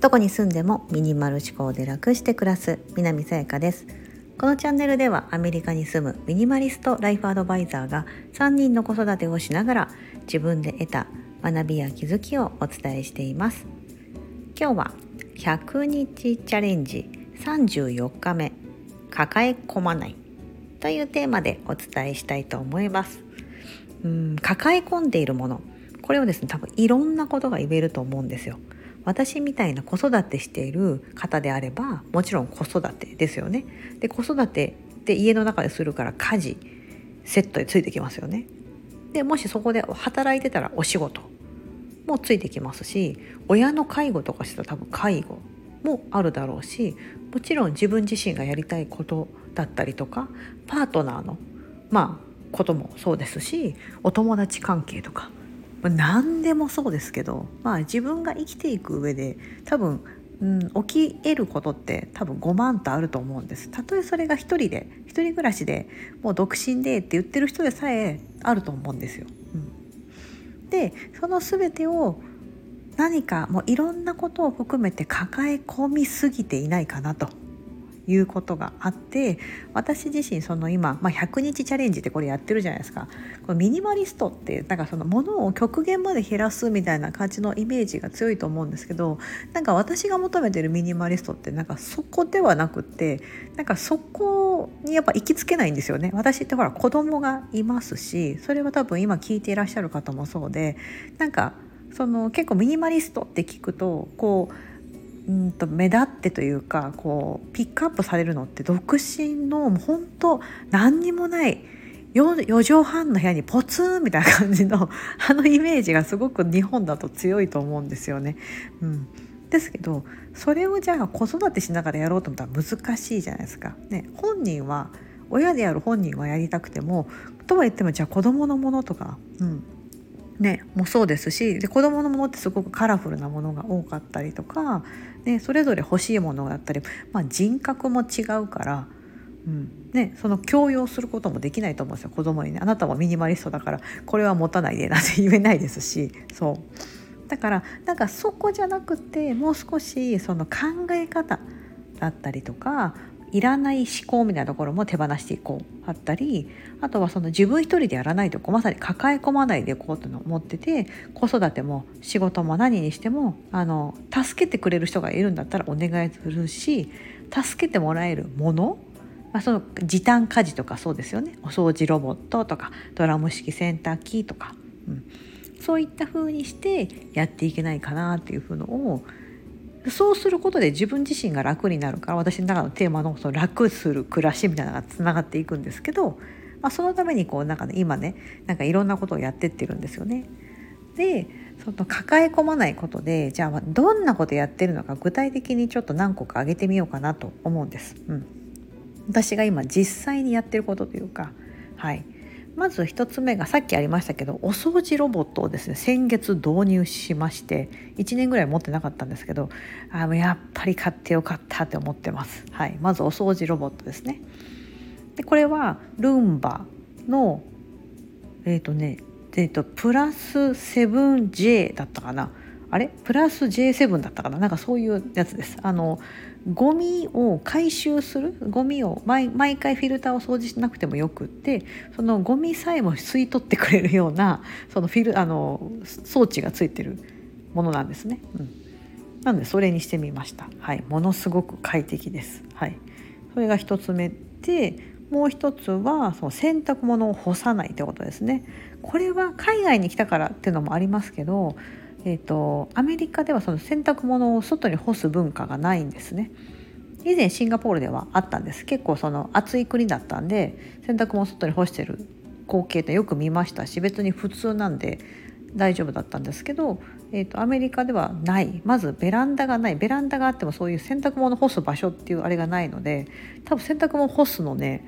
どこに住んでもミニマル思考で楽して暮らす南さやかです。このチャンネルではアメリカに住むミニマリストライフアドバイザーが3人の子育てをしながら自分で得た学びや気づきをお伝えしています。今日は100日チャレンジ34日目抱え込まないというテーマでお伝えしたいと思います。うん抱え込んでいるものこれをですね多分いろんなことが言えると思うんですよ私みたいな子育てしている方であればもちろん子育てですよね。で子育てって家の中でするから家事セットでついてきますよね。でもしそこで働いてたらお仕事もついてきますし親の介護とかしたら多分介護もあるだろうしもちろん自分自身がやりたいことだったりとかパートナーのまあこともそうですしお友達関係とかまあ、何でもそうですけど、まあ、自分が生きていく上で多分、うん、起き得ることって多分5万とあると思うんです。たとえそれが一人で一人暮らしでもう独身でって言ってる人でさえあると思うんですよ。うん、でその全てを何かもういろんなことを含めて抱え込みすぎていないかなと。いうことがあって私自身その今、まあ、100日チャレンジってこれやってるじゃないですか。このミニマリストってなんかそのものを極限まで減らすみたいな感じのイメージが強いと思うんですけどなんか私が求めてるミニマリストってなんかそこではなくってなんかそこにやっぱ行きつけないんですよね。私ってほら子供がいますしそれは多分今聞いていらっしゃる方もそうでなんかその結構ミニマリストって聞くとこううんと目立ってというかこうピックアップされるのって独身の本当何にもない4畳半の部屋にポツンみたいな感じの あのイメージがすごく日本だと強いと思うんですよね。うん、ですけどそれをじゃあ子育てしながらやろうと思ったら難しいじゃないですか。ね、本人は親である本人はやりたくてもとは言ってもじゃあ子供のものとか、うん、ね、もそうですしで子どものものってすごくカラフルなものが多かったりとか、ね、それぞれ欲しいものだったり、まあ、人格も違うから、うん。ね、その強要することもできないと思うんですよ子供にね。あなたもミニマリストだからこれは持たないでなんて言えないですしそう。だからなんかそこじゃなくてもう少しその考え方だったりとかいらない思考みたいなところも手放していこうあったりあとはその自分一人でやらないとまさに抱え込まないでいこうと思ってて子育ても仕事も何にしてもあの助けてくれる人がいるんだったらお願いするし助けてもらえるものまあ、その時短家事とかそうですよね。お掃除ロボットとかドラム式洗濯機とか、うん、そういった風にしてやっていけないかなっていう風のをそうすることで自分自身が楽になるから私の中のテーマのその楽する暮らしみたいなのがつながっていくんですけど、まあ、そのためにこうなんか、ね、今ねなんかいろんなことをやってってるんですよね。でその抱え込まないことでじゃあどんなことやってるのか具体的にちょっと何個か挙げてみようかなと思うんです。うん、私が今実際にやってることというかはいまず1つ目がさっきありましたけどお掃除ロボットをですね先月導入しまして1年ぐらい持ってなかったんですけどあやっぱり買ってよかったって思ってます、はい、まずお掃除ロボットですね。でこれはルンバのえっ、ー、とねえーと、プラス 7J だったかな。あれ？プラス J7 だったかな。なんかそういうやつです。あのゴミを回収する？ゴミを毎毎回フィルターを掃除しなくてもよくってそのゴミさえも吸い取ってくれるようなそのフィルあの装置がついてるものなんですね。うん、なのでそれにしてみました。はい、ものすごく快適です。はい、それが一つ目でもう一つはその洗濯物を干さないってことですね。これは海外に来たからっていうのもありますけどえーと、アメリカではその洗濯物を外に干す文化がないんですね。以前シンガポールではあったんです。結構その暑い国だったんで洗濯物を外に干してる光景ってよく見ましたし別に普通なんで大丈夫だったんですけど、えーと、アメリカではない。まずベランダがない。ベランダがあってもそういう洗濯物干す場所っていうあれがないので多分洗濯物干すのね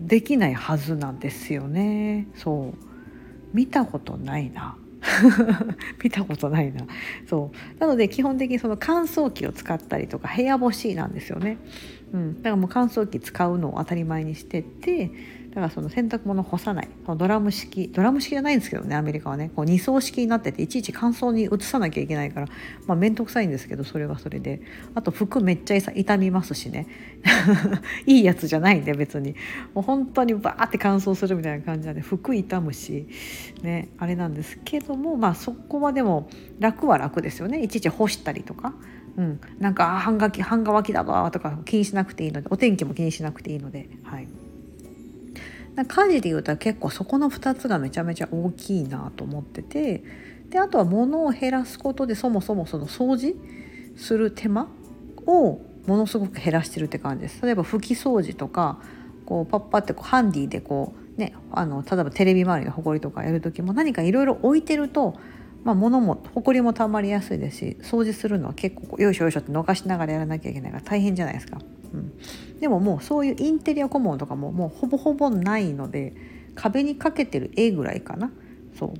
できないはずなんですよね。そう。見たことないな。見たことないな。そう。なので基本的にその乾燥機を使ったりとか部屋干しなんですよね、うん、だからもう乾燥機使うのを当たり前にしててだからその洗濯物干さない。ドラム式。ドラム式じゃないんですけどねアメリカはね。こう2層式になってていちいち乾燥に移さなきゃいけないからまあ面倒くさいんですけどそれはそれで。あと服めっちゃ傷みますしね。いいやつじゃないんで別に。もう本当にバーって乾燥するみたいな感じなんで服傷むし。ねあれなんですけどもまあそこはでも楽は楽ですよね。いちいち干したりとか。うん、なんか半乾き半乾きだわとか気にしなくていいのでお天気も気にしなくていいので、はい、家事でいうと結構そこの2つがめちゃめちゃ大きいなと思っててであとは物を減らすことでそもそもその掃除する手間をものすごく減らしてるって感じです。例えば拭き掃除とかこうパッパってこうハンディでこうねあの例えばテレビ周りのほこりとかやる時も何かいろいろ置いてるとまあ、物も埃もたまりやすいですし掃除するのは結構よいしょよいしょって逃しながらやらなきゃいけないから大変じゃないですか。うん、でももうそういうインテリア小物とかももうほぼほぼないので壁にかけてる絵ぐらいかな。そう。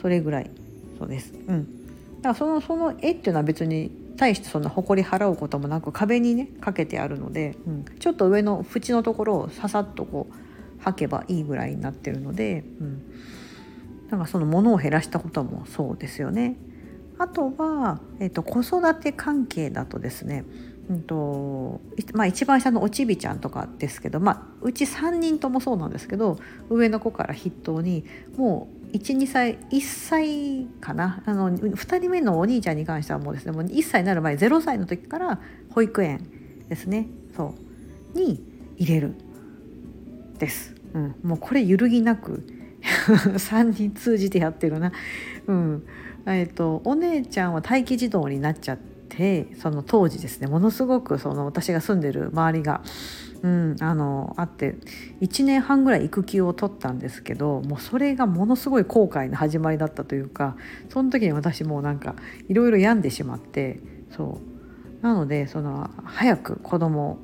それぐらいそうです。うん、だからそのその絵っていうのは別に対してそんな埃払うこともなく壁にねかけてあるので、うん、ちょっと上の縁のところをささっとこう履けばいいぐらいになってるので、うん、なんかその物を減らしたこともそうですよね。あとは、えーと、子育て関係だとですね、うんとまあ、一番下のおちびちゃんとかですけど、まあ、うち3人ともそうなんですけど上の子から筆頭にもう12歳1歳かな。あの2人目のお兄ちゃんに関してはもうですねもう1歳になる前0歳の時から保育園ですね。そう。に入れる。です、うん、もうこれ揺るぎなく 3人通じてやってるな。うん。えーと、お姉ちゃんは待機児童になっちゃってその当時ですね。ものすごくその私が住んでる周りが、うん、あのあって1年半ぐらい育休を取ったんですけどもうそれがものすごい後悔の始まりだったというかその時に私もうなんかいろいろ病んでしまってそう。なのでその早く子供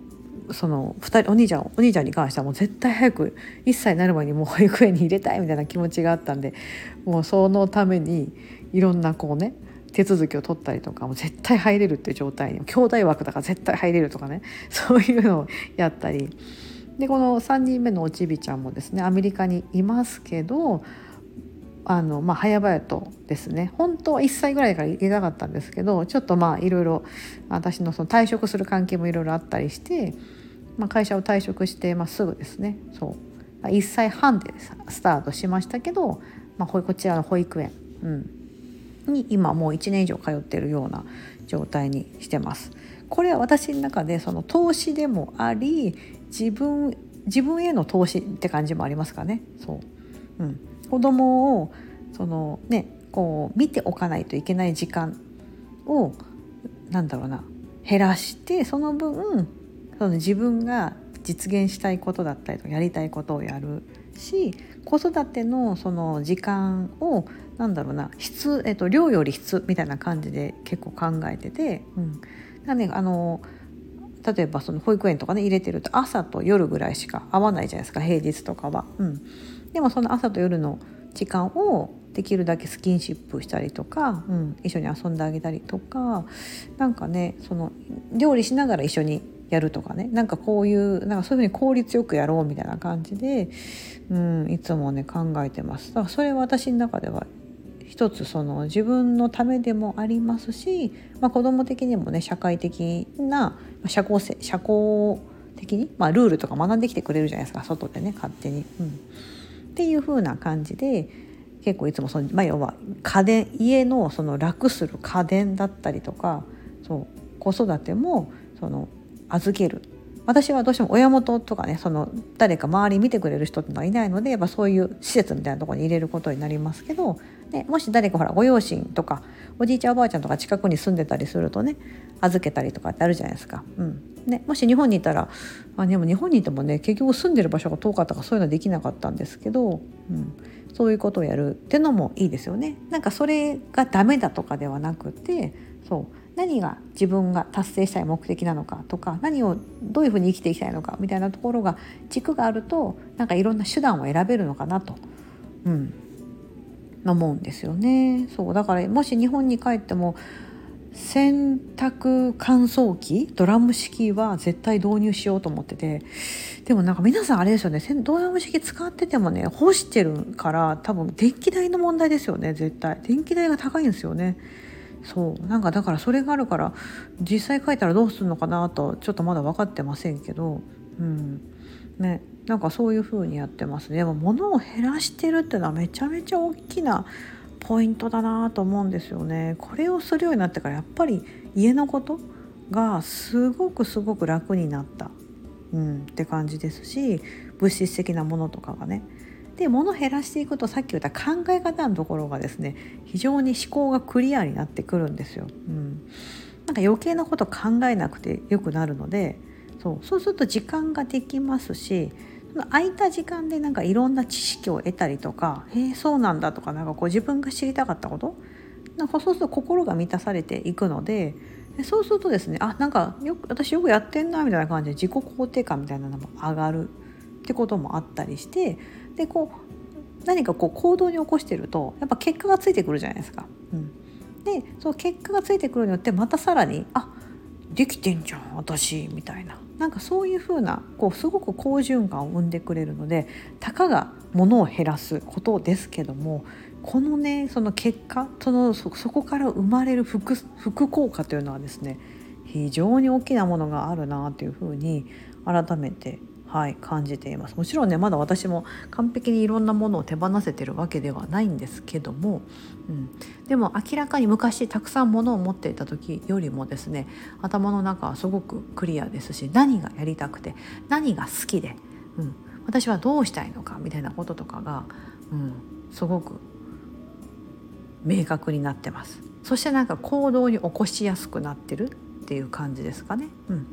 その2人お兄ちゃんお兄ちゃんに関してはもう絶対早く1歳になる前にもう保育園に入れたいみたいな気持ちがあったんでもうそのためにいろんなこうね手続きを取ったりとかも絶対入れるっていう状態に兄弟枠だから絶対入れるとかね そういうのをやったり。でこの3人目のおちびちゃんもですねアメリカにいますけどあのまあ早々とですね本当は1歳ぐらいから入れたかったんですけどちょっとまあいろいろ私のその退職する関係もいろいろあったりしてまあ、会社を退職して、まあ、すぐですねそう。1歳半でスタートしましたけど、まあ、こちらの保育園、うん、に今もう1年以上通ってるような状態にしてます。これは私の中でその投資でもあり自分自分への投資って感じもありますかね。そう、うん、子供をそのねこう見ておかないといけない時間をなんだろうな減らしてその分その自分が実現したいことだったりとかやりたいことをやるし子育てのその時間をなんだろうな質、えっと、量より質みたいな感じで結構考えてて、うん、なんであの例えばその保育園とかね入れてると朝と夜ぐらいしか会わないじゃないですか平日とかは。うん、でもその朝と夜の時間をできるだけスキンシップしたりとか、うん、一緒に遊んであげたりとかなんかねその料理しながら一緒にやるとかねなんかこういうなんかそういうふうに効率よくやろうみたいな感じで、うん、いつもね考えてます。だからそれは私の中では一つその自分のためでもありますし、まあ、子供的にもね社会的な社交性社交的に、まあ、ルールとか学んできてくれるじゃないですか外でね勝手に。うん、っていう風な感じで結構いつもその、まあ、要は家電家のその楽する家電だったりとかそう子育てもその預ける私はどうしても親元とかねその誰か周り見てくれる人ってのはいないのでやっぱそういう施設みたいなところに入れることになりますけど、ね、もし誰かほらご両親とかおじいちゃんおばあちゃんとか近くに住んでたりするとね預けたりとかってあるじゃないですか。うん。ね、もし日本にいたらあでも日本にいてもね結局住んでる場所が遠かったからそういうのはできなかったんですけど、うん、そういうことをやるってのもいいですよね。なんかそれがダメだとかではなくてそう。何が自分が達成したい目的なのかとか何をどういうふうに生きていきたいのかみたいなところが軸があるとなんかいろんな手段を選べるのかなと、うん、思うんですよね。そう。だからもし日本に帰っても洗濯乾燥機ドラム式は絶対導入しようと思ってて。でもなんか皆さんあれですよねドラム式使っててもね干してるから多分電気代の問題ですよね絶対。電気代が高いんですよね。そう。なんかだからそれがあるから実際書いたらどうするのかなとちょっとまだ分かってませんけど。うん。ね。なんかそういう風にやってますねでも物を減らしてるっていうのはめちゃめちゃ大きなポイントだなと思うんですよね。これをするようになってからやっぱり家のことがすごくすごく楽になった、うん、って感じですし物質的なものとかがね。で物減らしていくとさっき言った考え方のところがですね非常に思考がクリアになってくるんですよ。うん、なんか余計なこと考えなくてよくなるのでそうそうすると時間ができますし空いた時間でなんかいろんな知識を得たりとか「へえそうなんだ」とかなんかこう自分が知りたかったことなんかそうすると心が満たされていくのでそうするとですねあなんかよく私よくやってんなみたいな感じで自己肯定感みたいなのも上がるってこともあったりしてでこう何かこう行動に起こしてるとやっぱ結果がついてくるじゃないですか。うん、でその結果がついてくるによってまたさらにあできてんじゃん私みたいななんかそういうふうなこうすごく好循環を生んでくれるのでたかがものを減らすことですけどもこのねその結果そのそこから生まれる副副効果というのはですね非常に大きなものがあるなというふうに改めてはい、感じています。もちろんねまだ私も完璧にいろんなものを手放せてるわけではないんですけども、うん、でも明らかに昔たくさんものを持っていた時よりもですね頭の中はすごくクリアですし何がやりたくて何が好きで、うん、私はどうしたいのかみたいなこととかが、うん、すごく明確になってます。そしてなんか行動に起こしやすくなってるっていう感じですかね。うん。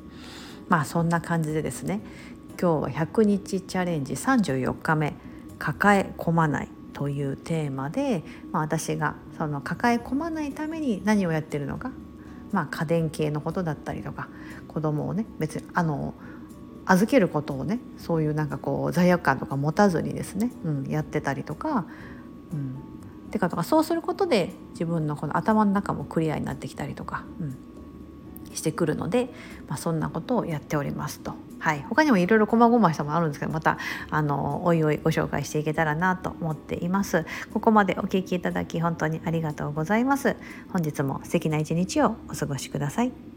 まあそんな感じでですね今日は100日チャレンジ34日目「抱え込まない」というテーマで、まあ、私がその抱え込まないために何をやってるのか、まあ、家電系のことだったりとか子供をね別にあの預けることをねそういうなんかこう罪悪感とか持たずにですね、うん、やってたりとか、うん、てかとかそうすることで自分のこの頭の中もクリアになってきたりとか、うん、してくるので、まあ、そんなことをやっておりますと。はい、他にもいろいろ細々したもあるんですけどまたあのおいおいご紹介していけたらなと思っています。ここまでお聞きいただき本当にありがとうございます。本日も素敵な一日をお過ごしください。